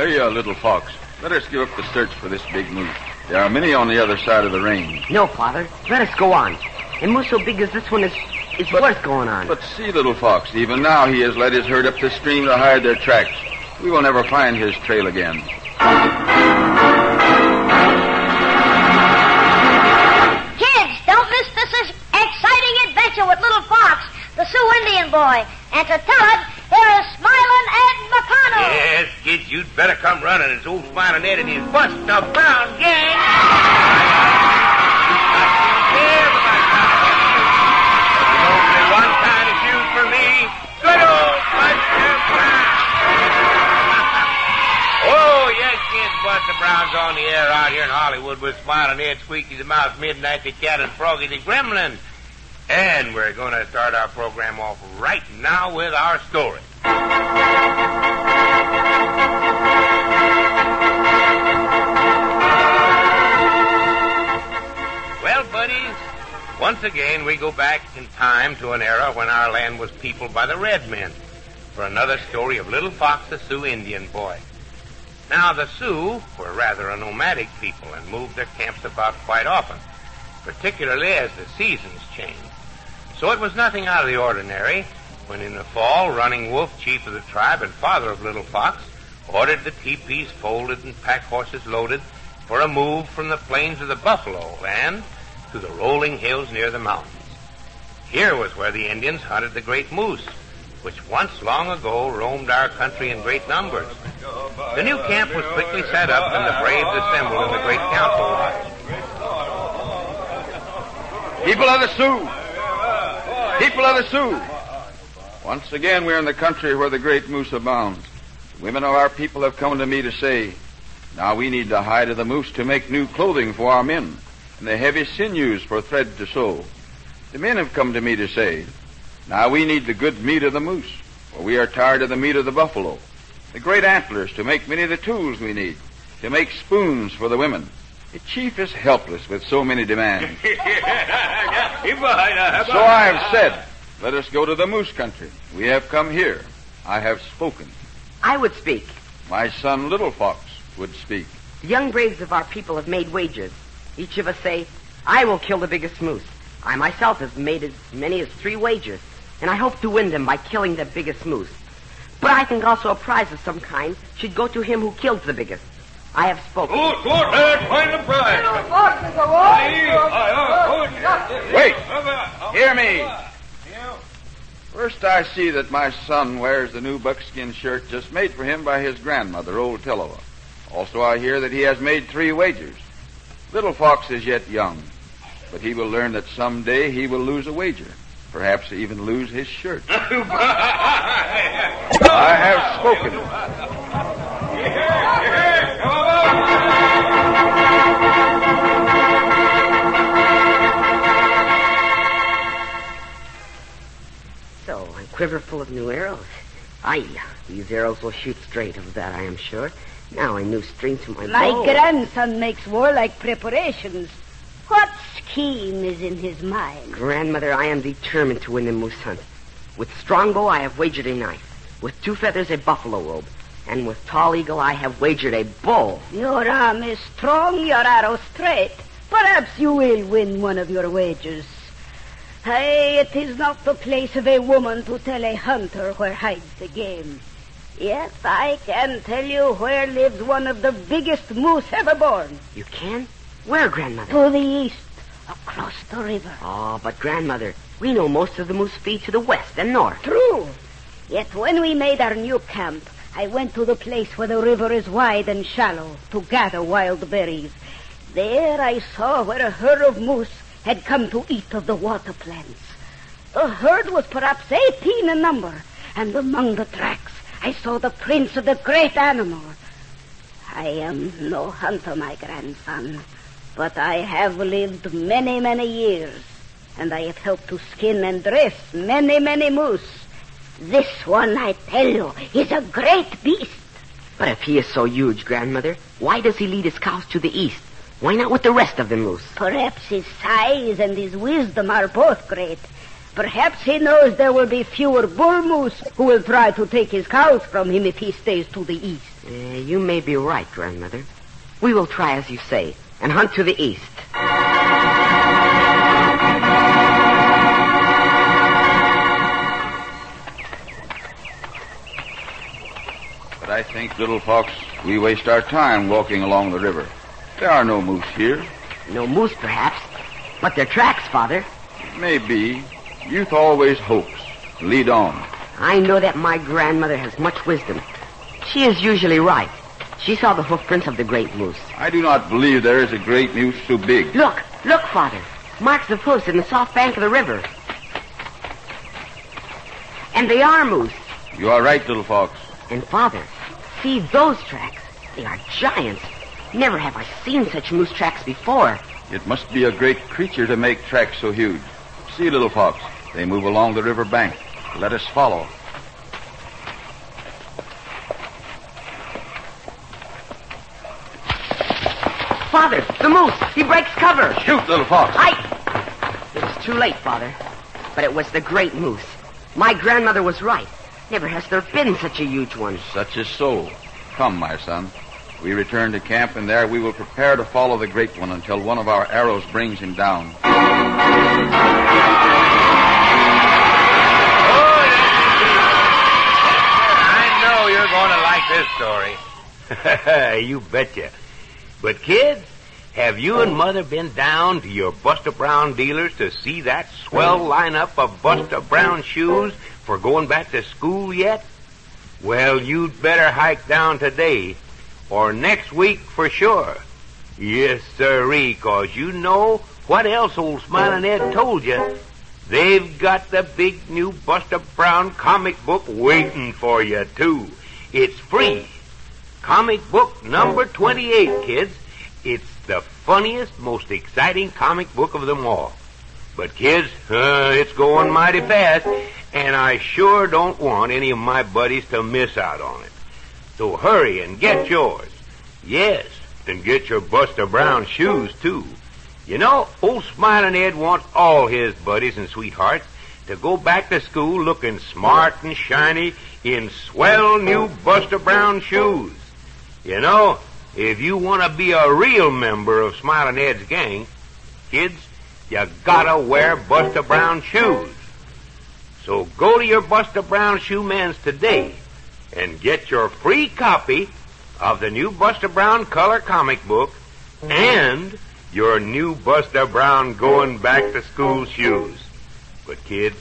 There you are, little fox. Let us give up the search for this big moose. There are many on the other side of the range. No, Father. Let us go on. A moose so big as this one is, is But- worth going on. But see, little fox, even now he has led his herd up the stream to hide their tracks. We will never find his trail again. Kids, don't miss this exciting adventure with Little Fox, the Sioux Indian boy. And to tell it, here is Smiling Ed McConnell. Yes, kids, you'd better come running. It's old Smiling Ed and his Bust of Brown gang. One for me. Good old Buster Brown. oh, yes, kids, Buster Brown's on the air out here in Hollywood with Smiling Ed, Squeaky the Mouse, Midnight the Cat, and Froggy the Gremlin. And we're going to start our program off right now with our story. Well, buddies, once again we go back in time to an era when our land was peopled by the red men for another story of Little Fox the Sioux Indian boy. Now, the Sioux were rather a nomadic people and moved their camps about quite often, particularly as the seasons changed. So it was nothing out of the ordinary when in the fall, Running Wolf, chief of the tribe and father of Little Fox, ordered the teepees folded and pack horses loaded for a move from the plains of the buffalo land to the rolling hills near the mountains. Here was where the Indians hunted the great moose, which once long ago roamed our country in great numbers. The new camp was quickly set up and the braves assembled in the great council lodge. People of the Sioux! People of the Sioux! Once again, we're in the country where the great moose abounds. The women of our people have come to me to say, now we need the hide of the moose to make new clothing for our men, and the heavy sinews for thread to sew. The men have come to me to say, now we need the good meat of the moose, for we are tired of the meat of the buffalo. The great antlers to make many of the tools we need, to make spoons for the women. The chief is helpless with so many demands. So I have said, let us go to the moose country. We have come here. I have spoken. I would speak. My son Little Fox would speak. The young braves of our people have made wagers. Each of us say, I will kill the biggest moose. I myself have made as many as three wagers, and I hope to win them by killing the biggest moose. But I think also a prize of some kind should go to him who kills the biggest. I have spoken. Good, good, lad. Find the prize. Wait! Hear me! First, I see that my son wears the new buckskin shirt just made for him by his grandmother, Old Teloa. Also, I hear that he has made three wagers. Little Fox is yet young, but he will learn that someday he will lose a wager, perhaps even lose his shirt. I have spoken. Quiver full of new arrows. Aye, these arrows will shoot straight, of that I am sure. Now a new string to my, My bow. My grandson makes warlike preparations. What scheme is in his mind? Grandmother, I am determined to win the moose hunt. With strongbow, I have wagered a knife. With two feathers, a buffalo robe. And with tall eagle, I have wagered a bow. Your arm is strong, your arrow straight. Perhaps you will win one of your wagers. Aye, it is not the place of a woman to tell a hunter where hides the game. Yes, I can tell you where lives one of the biggest moose ever born. You can? Where, Grandmother? To the east, across the river. Oh, but Grandmother, we know most of the moose feed to the west and north. True. Yet when we made our new camp, I went to the place where the river is wide and shallow to gather wild berries. There I saw where a herd of moose had come to eat of the water plants. The herd was perhaps eighteen in number, and among the tracks I saw the prints of the great animal. I am no hunter, my grandson, but I have lived many, many years, and I have helped to skin and dress many, many moose. This one, I tell you, is a great beast. But if he is so huge, Grandmother, why does he lead his cows to the east? Why not with the rest of the moose? Perhaps his size and his wisdom are both great. Perhaps he knows there will be fewer bull moose who will try to take his cows from him if he stays to the east. Uh, you may be right, Grandmother. We will try as you say and hunt to the east. But I think, little fox, we waste our time walking along the river. There are no moose here. No moose, perhaps, but their tracks, Father. Maybe. Youth always hopes. Lead on. I know that my grandmother has much wisdom. She is usually right. She saw the hoofprints of the great moose. I do not believe there is a great moose so big. Look, look, Father. Marks of hoofs in the soft bank of the river. And they are moose. You are right, little fox. And Father, see those tracks. They are giants. Never have I seen such moose tracks before. It must be a great creature to make tracks so huge. See, little fox, they move along the river bank. Let us follow. Father, the moose. He breaks cover. Shoot, little fox. I. It was too late, Father. But it was the great moose. My grandmother was right. Never has there been such a huge one. Such is so. Come, my son. We return to camp, and there we will prepare to follow the great one until one of our arrows brings him down. I know you're going to like this story. you betcha. But kids, have you and Mother been down to your Buster Brown dealers to see that swell lineup of Buster Brown shoes for going back to school yet? Well, you'd better hike down today or next week for sure. Yes, sirree, cause you know what else old Smiling Ed told you. They've got the big new Buster Brown comic book waiting for you, too. It's free. Comic book number 28, kids. It's the funniest, most exciting comic book of them all. But kids, uh, it's going mighty fast, and I sure don't want any of my buddies to miss out on it. So hurry and get oh. yours. Yes, and get your Buster Brown shoes, too. You know, old Smiling Ed wants all his buddies and sweethearts to go back to school looking smart and shiny in swell new Buster Brown shoes. You know, if you want to be a real member of Smiling Ed's gang, kids, you gotta wear Buster Brown shoes. So go to your Buster Brown shoe man's today and get your free copy of the new Buster Brown color comic book and your new Buster Brown going back to school shoes. But kids,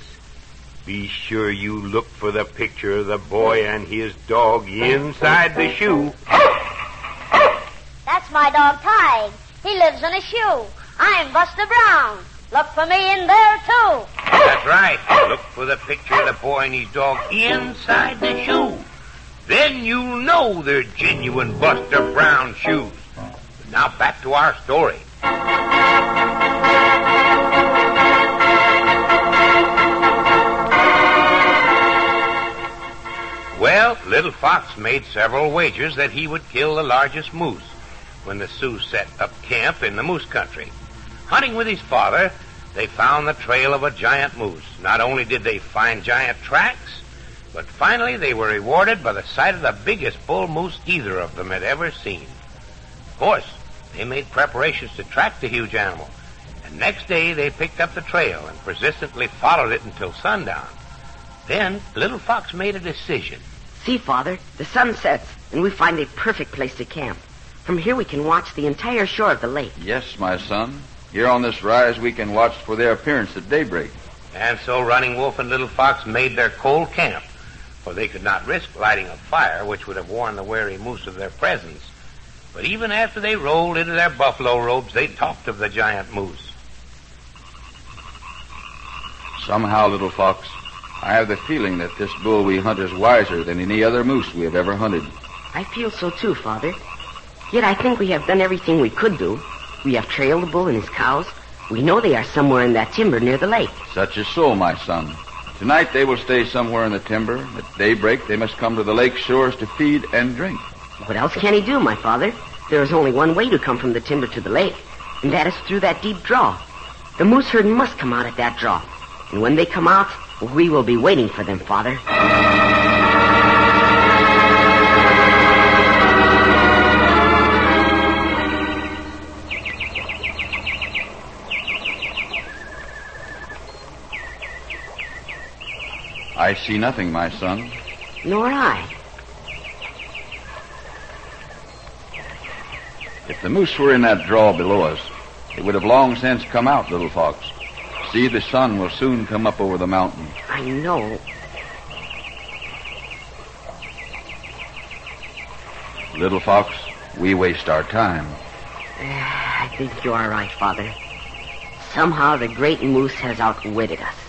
be sure you look for the picture of the boy and his dog inside the shoe. That's my dog Tige. He lives in a shoe. I'm Buster Brown. Look for me in there, too. That's right. Look for the picture of the boy and his dog inside the shoe. Then you'll know they're genuine Buster Brown shoes. Now back to our story. Well, Little Fox made several wagers that he would kill the largest moose when the Sioux set up camp in the moose country. Hunting with his father, they found the trail of a giant moose. Not only did they find giant tracks, but finally they were rewarded by the sight of the biggest bull moose either of them had ever seen. Of course, they made preparations to track the huge animal, and next day they picked up the trail and persistently followed it until sundown. Then Little Fox made a decision. See, Father, the sun sets, and we find a perfect place to camp. From here we can watch the entire shore of the lake. Yes, my son. Here on this rise, we can watch for their appearance at daybreak. And so Running Wolf and Little Fox made their cold camp, for they could not risk lighting a fire, which would have warned the wary moose of their presence. But even after they rolled into their buffalo robes, they talked of the giant moose. Somehow, little fox, I have the feeling that this bull we hunt is wiser than any other moose we have ever hunted. I feel so too, Father. Yet I think we have done everything we could do. We have trailed the bull and his cows. We know they are somewhere in that timber near the lake. Such is so, my son. Tonight they will stay somewhere in the timber. At daybreak they must come to the lake shores to feed and drink. What else can he do, my father? There is only one way to come from the timber to the lake, and that is through that deep draw. The moose herd must come out at that draw. And when they come out, we will be waiting for them, Father. I see nothing, my son. Nor I. If the moose were in that draw below us, it would have long since come out, little fox. See, the sun will soon come up over the mountain. I know. Little fox, we waste our time. Ah, I think you are right, Father. Somehow the great moose has outwitted us.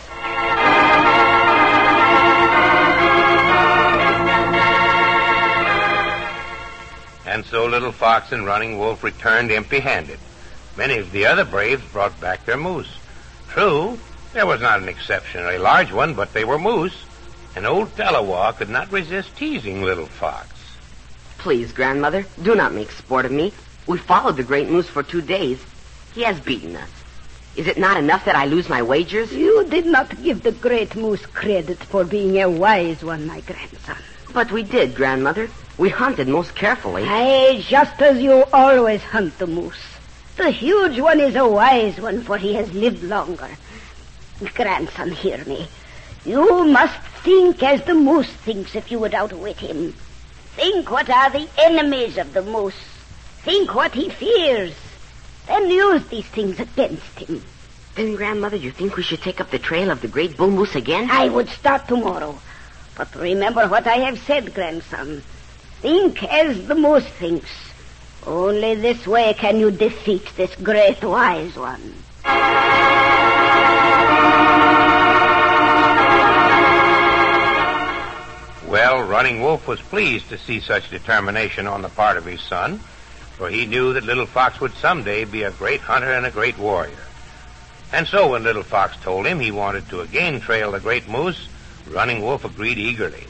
So Little Fox and Running Wolf returned empty-handed. Many of the other braves brought back their moose. True, there was not an exceptionally large one, but they were moose, and old Telawa could not resist teasing Little Fox. Please, grandmother, do not make sport of me. We followed the great moose for two days. He has beaten us. Is it not enough that I lose my wagers? You did not give the great moose credit for being a wise one, my grandson. But we did, grandmother. We hunted most carefully. Aye, just as you always hunt the moose. The huge one is a wise one, for he has lived longer. Grandson, hear me. You must think as the moose thinks if you would outwit him. Think what are the enemies of the moose. Think what he fears. Then use these things against him. Then, grandmother, you think we should take up the trail of the great bull moose again? I would start tomorrow. But remember what I have said, grandson. Think as the moose thinks. Only this way can you defeat this great wise one. Well, Running Wolf was pleased to see such determination on the part of his son, for he knew that Little Fox would someday be a great hunter and a great warrior. And so when Little Fox told him he wanted to again trail the great moose, Running Wolf agreed eagerly.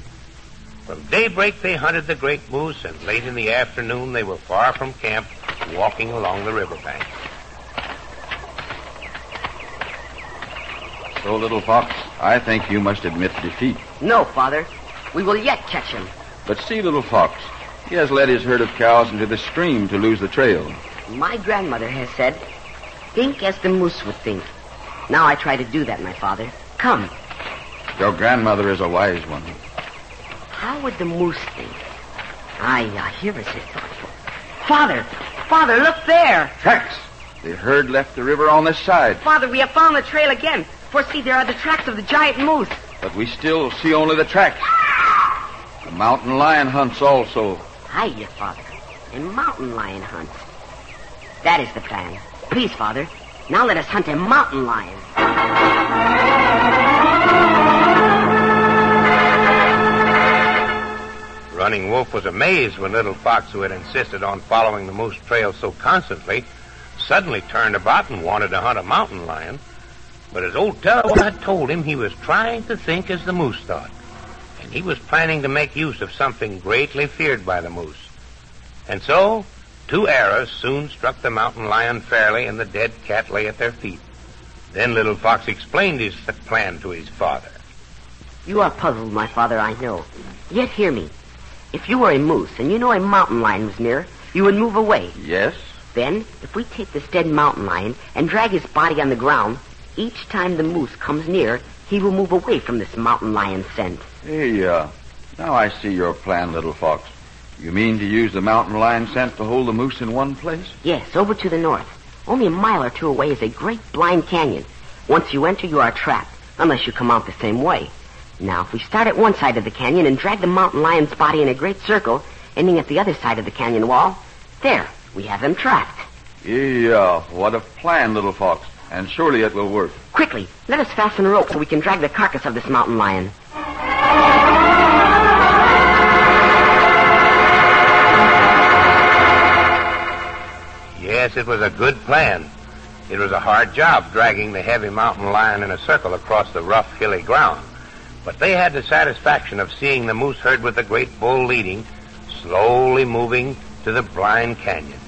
From daybreak they hunted the great moose, and late in the afternoon they were far from camp, walking along the riverbank. So, little fox, I think you must admit defeat. No, Father. We will yet catch him. But see, little fox, he has led his herd of cows into the stream to lose the trail. My grandmother has said, think as the moose would think. Now I try to do that, my father. Come. Your grandmother is a wise one. How would the moose think? Aye, aye, here is his thoughtful. Father! Father, look there! Tracks! The herd left the river on this side, Father, we have found the trail again. For see, there are the tracks of the giant moose. but we still see only the tracks. The mountain lion hunts also. Hiya, Father. A mountain lion hunt. That is the plan. Please, Father. Now let us hunt a mountain lion. Running Wolf was amazed when Little Fox, who had insisted on following the moose trail so constantly, suddenly turned about and wanted to hunt a mountain lion. But as old Telawa had told him, he was trying to think as the moose thought. And he was planning to make use of something greatly feared by the moose. And so, two arrows soon struck the mountain lion fairly, and the dead cat lay at their feet. Then Little Fox explained his plan to his father. You are puzzled, my father, I know. Yet hear me. If you were a moose and you know a mountain lion was near, you would move away. Yes? Then, if we take this dead mountain lion and drag his body on the ground, each time the moose comes near, he will move away from this mountain lion scent. Hey, uh, now I see your plan, little fox. You mean to use the mountain lion scent to hold the moose in one place? Yes, over to the north. Only a mile or two away is a great blind canyon. Once you enter, you are trapped, unless you come out the same way. Now, if we start at one side of the canyon and drag the mountain lion's body in a great circle, ending at the other side of the canyon wall, there, we have him trapped. Yeah, what a plan, little fox. And surely it will work. Quickly, let us fasten a rope so we can drag the carcass of this mountain lion. Yes, it was a good plan. It was a hard job dragging the heavy mountain lion in a circle across the rough, hilly ground. But they had the satisfaction of seeing the moose herd with the great bull leading, slowly moving to the blind canyon.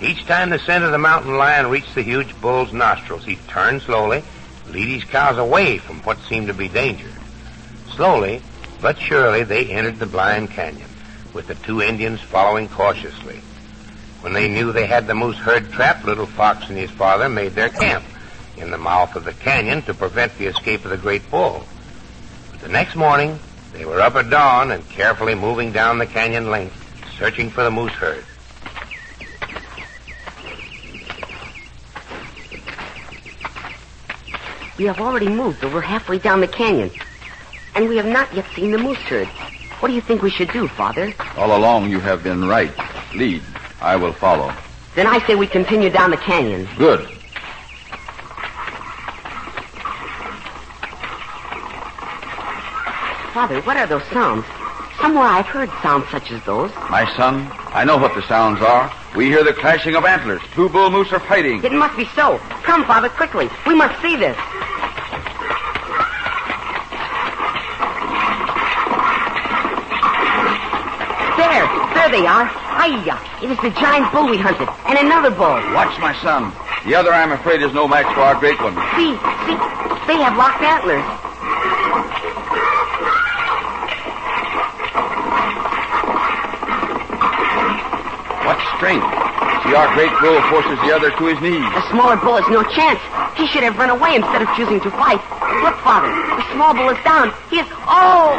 Each time the scent of the mountain lion reached the huge bull's nostrils, he turned slowly, lead his cows away from what seemed to be danger. Slowly, but surely, they entered the blind canyon, with the two Indians following cautiously. When they knew they had the moose herd trapped, Little Fox and his father made their camp in the mouth of the canyon to prevent the escape of the great bull. The next morning, they were up at dawn and carefully moving down the canyon length, searching for the moose herd. We have already moved over halfway down the canyon, and we have not yet seen the moose herd. What do you think we should do, Father? All along you have been right. Lead. I will follow. Then I say we continue down the canyon. Good. Father, what are those sounds? Somewhere I've heard sounds such as those. My son, I know what the sounds are. We hear the clashing of antlers. Two bull moose are fighting. It must be so. Come, Father, quickly. We must see this. There, there they are. Hiya! It is the giant bull we hunted, and another bull. Watch, my son. The other, I'm afraid, is no match for our great one. See, see, they have locked antlers. What strength. See, our great bull forces the other to his knees. The smaller bull has no chance. He should have run away instead of choosing to fight. Look, Father, the small bull is down. He is. Oh!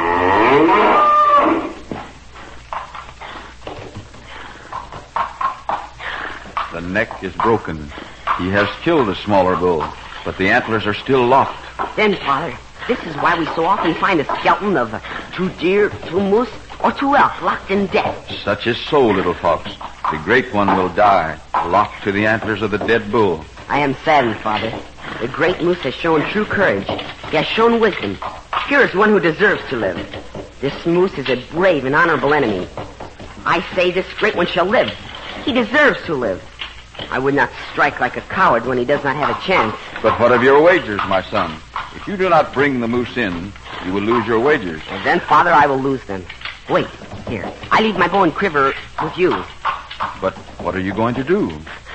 The neck is broken. He has killed the smaller bull, but the antlers are still locked. Then, Father, this is why we so often find the skeleton of uh, two deer, two moose, or two elk locked in death. Such is so, little fox. The great one will die, locked to the antlers of the dead bull. I am saddened, Father. The great moose has shown true courage. He has shown wisdom. Here is one who deserves to live. This moose is a brave and honorable enemy. I say this great one shall live. He deserves to live. I would not strike like a coward when he does not have a chance. But what of your wagers, my son? If you do not bring the moose in, you will lose your wagers. Well, then, Father, I will lose them. Wait, here. I leave my bow and quiver with you. But what are you going to do?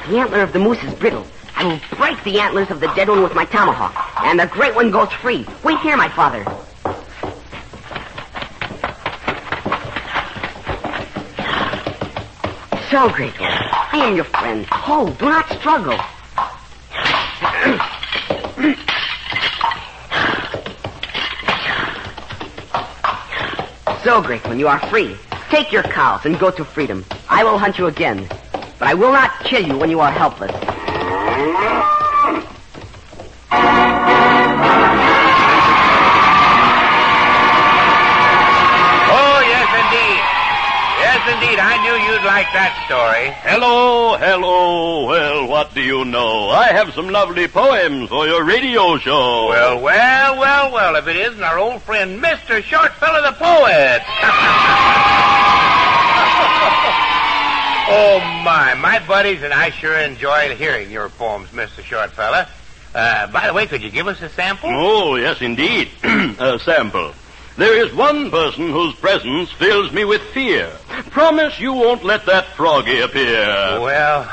The antler of the moose is brittle. I will break the antlers of the dead one with my tomahawk, and the great one goes free. Wait here, my father. So, great one, I am your friend. Hold, do not struggle. So, great you are free. Take your cows and go to freedom. I will hunt you again, but I will not kill you when you are helpless. That story. Hello, hello. Well, what do you know? I have some lovely poems for your radio show. Well, well, well, well, if it isn't our old friend, Mr. Shortfellow the poet. oh, my. My buddies and I sure enjoyed hearing your poems, Mr. Shortfellow. Uh, by the way, could you give us a sample? Oh, yes, indeed. a sample. There is one person whose presence fills me with fear. Promise you won't let that froggy appear. Well,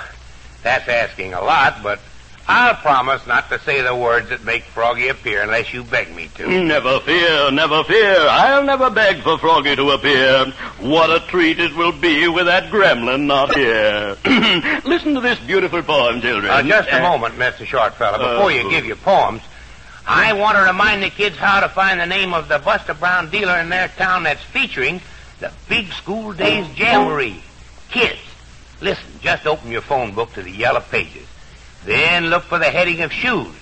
that's asking a lot, but I'll promise not to say the words that make Froggy appear unless you beg me to. Never fear, never fear. I'll never beg for Froggy to appear. What a treat it will be with that gremlin not here. Listen to this beautiful poem, children. Uh, just a moment, Mr. Shortfellow. Before you Uh, give your poems, I want to remind the kids how to find the name of the Buster Brown dealer in their town that's featuring the Big School Days Jamboree. Kids, listen, just open your phone book to the yellow pages. Then look for the heading of shoes.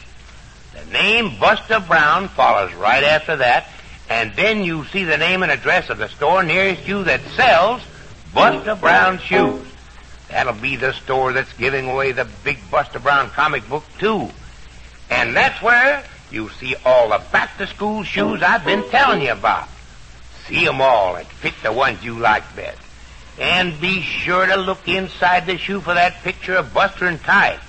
The name Buster Brown follows right after that, and then you see the name and address of the store nearest you that sells Buster Brown shoes. That'll be the store that's giving away the big Buster Brown comic book, too. And that's where you see all the back to school shoes I've been telling you about. See 'em all and pick the ones you like best. And be sure to look inside the shoe for that picture of Buster and Tige.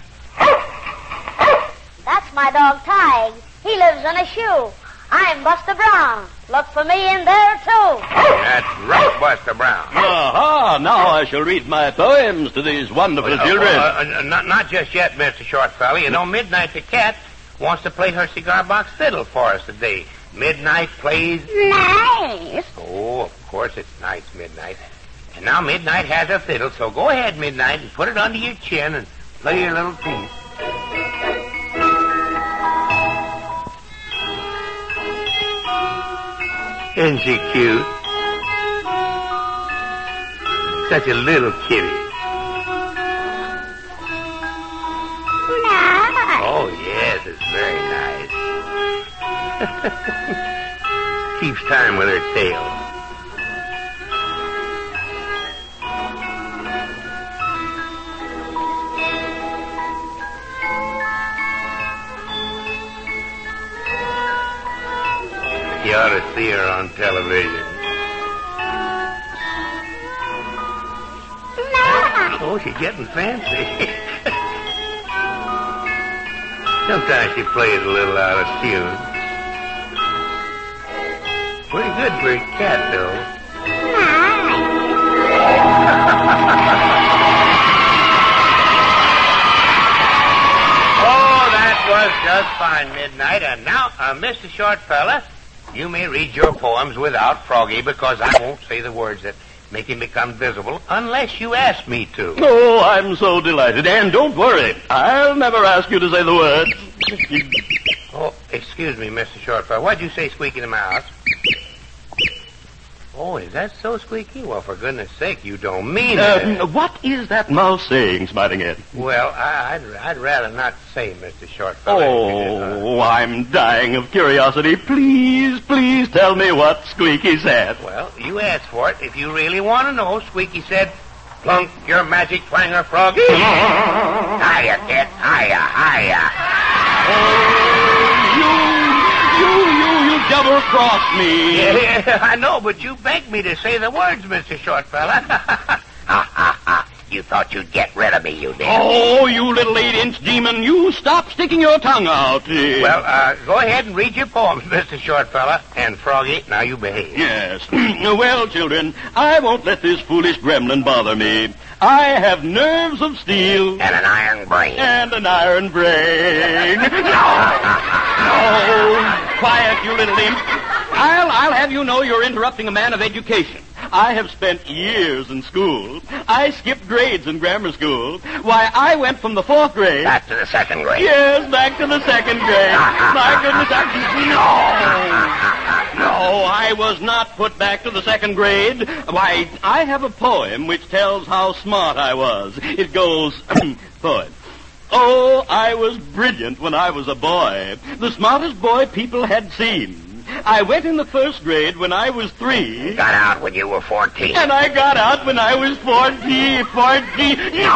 That's my dog Tige. He lives in a shoe. I'm Buster Brown. Look for me in there, too. That's right, Buster Brown. Aha! Now I shall read my poems to these wonderful Uh, children. uh, uh, not, not just yet, Mr. Shortfellow. You know, Midnight the Cat wants to play her cigar box fiddle for us today. Midnight plays. Nice. Oh, of course it's nice, Midnight. And now Midnight has a fiddle, so go ahead, Midnight, and put it under your chin and play your little tune. Isn't she cute? Such a little kitty. Yes, it's very nice. Keeps time with her tail. You ought to see her on television. Oh, she's getting fancy. Sometimes she plays a little out of tune. Pretty good for a cat, though. Oh, that was just fine, Midnight. And now, uh, Mr. Short Fella, you may read your poems without Froggy because I won't say the words that make him become visible unless you ask me to. Oh, I'm so delighted. And don't worry. I'll never ask you to say the words. Oh, excuse me, Mr. Shortfella. What'd you say, Squeaky the Mouse? Oh, is that so, Squeaky? Well, for goodness sake, you don't mean it. Uh, what is that mouse saying, Smiling Ed? Well, I, I'd, I'd rather not say, Mr. Shortfella. Oh, I'm dying of curiosity. Please, please tell me what Squeaky said. Well, you asked for it. If you really want to know, Squeaky said, plunk your magic twanger, Froggy. hiya, kid. Hiya, hiya. You, you double-crossed me. Yeah, I know, but you begged me to say the words, Mr. Shortfella. ha, ha, ha. You thought you'd get rid of me, you did. Oh, you little eight-inch demon, you stop sticking your tongue out. Well, uh, go ahead and read your poems, Mr. Shortfella. And Froggy, now you behave. Yes. well, children, I won't let this foolish gremlin bother me. I have nerves of steel. And an iron brain. And an iron brain. Quiet, you little imp. I'll, I'll have you know you're interrupting a man of education. I have spent years in school. I skipped grades in grammar school. Why, I went from the fourth grade. Back to the second grade. Yes, back to the second grade. My goodness, I... No! No, I was not put back to the second grade. Why, I have a poem which tells how smart I was. It goes, poem. Oh, I was brilliant when I was a boy. The smartest boy people had seen. I went in the first grade when I was three. Got out when you were 14. And I got out when I was 40, 40. No!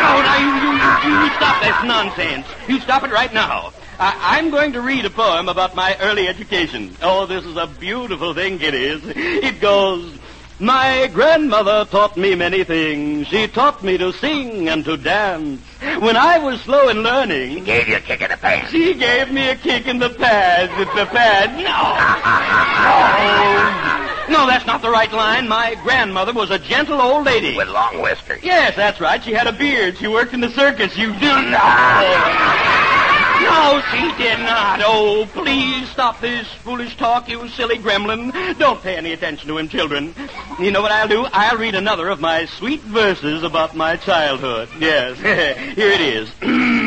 No, now you, you, you, you stop that nonsense. You stop it right now. I, I'm going to read a poem about my early education. Oh, this is a beautiful thing, it is. It goes, my grandmother taught me many things. She taught me to sing and to dance. When I was slow in learning, She Gave you a kick in the pants. she gave me a kick in the pads. It's the pads. No. No, that's not the right line. My grandmother was a gentle old lady. With long whiskers. Yes, that's right. She had a beard. She worked in the circus. You do not. No, she did not. Oh, please stop this foolish talk, you silly gremlin. Don't pay any attention to him, children. You know what I'll do? I'll read another of my sweet verses about my childhood. Yes, here it is.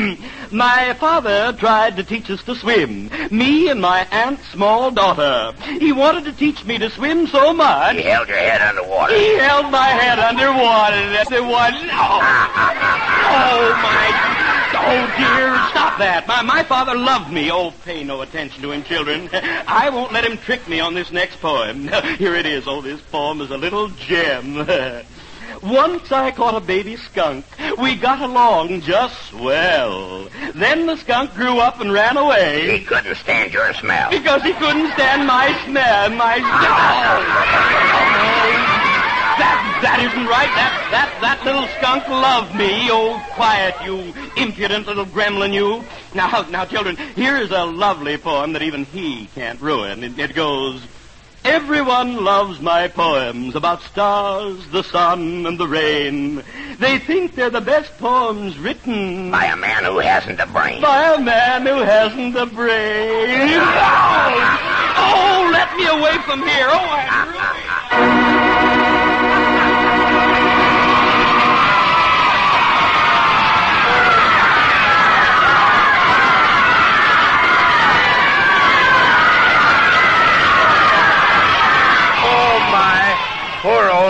my father tried to teach us to swim. Me and my aunt's small daughter. He wanted to teach me to swim so much. He held your head underwater. He held my head underwater. That's the one. No. Oh, oh, my. Oh, dear. Stop that. My, my father loved me. Oh, pay no attention to him, children. I won't let him trick me on this next poem. Here it is. Oh, this poem is a little gem. Once I caught a baby skunk. We got along just swell. Then the skunk grew up and ran away. He couldn't stand your smell. Because he couldn't stand my smell, my ah! smell. That that isn't right. That that that little skunk loved me. Oh, quiet, you impudent little gremlin, you. Now, now, children, here is a lovely poem that even he can't ruin. It, it goes. Everyone loves my poems about stars, the sun, and the rain. They think they're the best poems written By a man who hasn't a brain. by a man who hasn't a brain. Oh, oh let me away from here. Oh, I...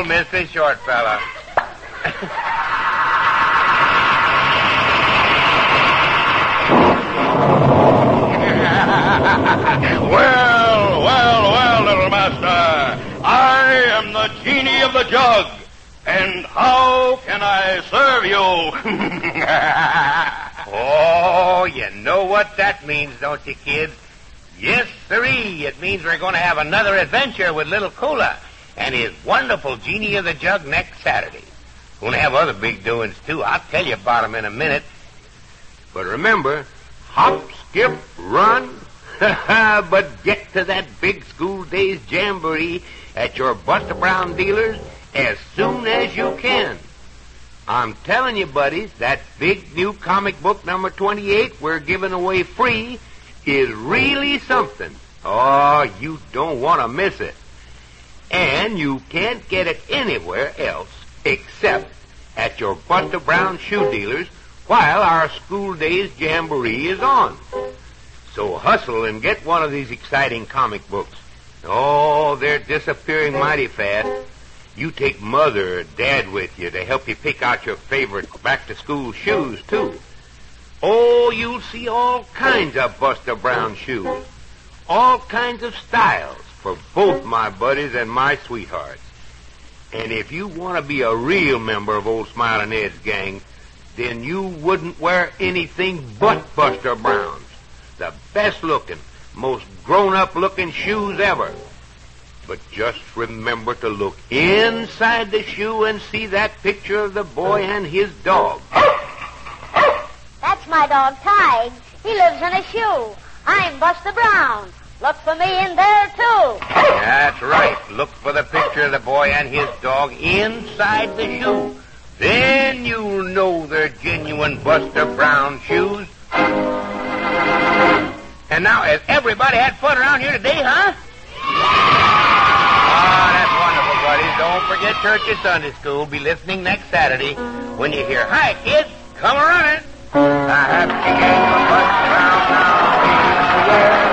Mr. Short Fella. Well, well, well, little master. I am the genie of the jug. And how can I serve you? Oh, you know what that means, don't you, kids? Yes, sirree. It means we're going to have another adventure with Little Cola and his wonderful genie of the jug next Saturday. To have other big doings, too. I'll tell you about 'em in a minute. But remember, hop, skip, run. but get to that big school days jamboree at your Buster Brown dealers as soon as you can. I'm telling you, buddies, that big new comic book number 28 we're giving away free is really something. Oh, you don't want to miss it. And you can't get it anywhere else except at your Buster Brown shoe dealers while our school days jamboree is on. So hustle and get one of these exciting comic books. Oh, they're disappearing mighty fast. You take mother or dad with you to help you pick out your favorite back to school shoes, too. Oh, you'll see all kinds of Buster Brown shoes. All kinds of styles for both my buddies and my sweethearts. And if you want to be a real member of Old Smiling Ed's gang, then you wouldn't wear anything but Buster Browns. The best looking, most grown up looking shoes ever. But just remember to look inside the shoe and see that picture of the boy and his dog. That's my dog, Tige. He lives in a shoe. I'm Buster Brown. Look for me in there, too. That's right. Look for the picture of the boy and his dog inside the shoe. Then you'll know they're genuine Buster Brown shoes. And now, has everybody had fun around here today, huh? Ah, that's wonderful, buddies. Don't forget church at Sunday school. Be listening next Saturday when you hear, Hi, kids, come running. A happy gang of Buster Brown now.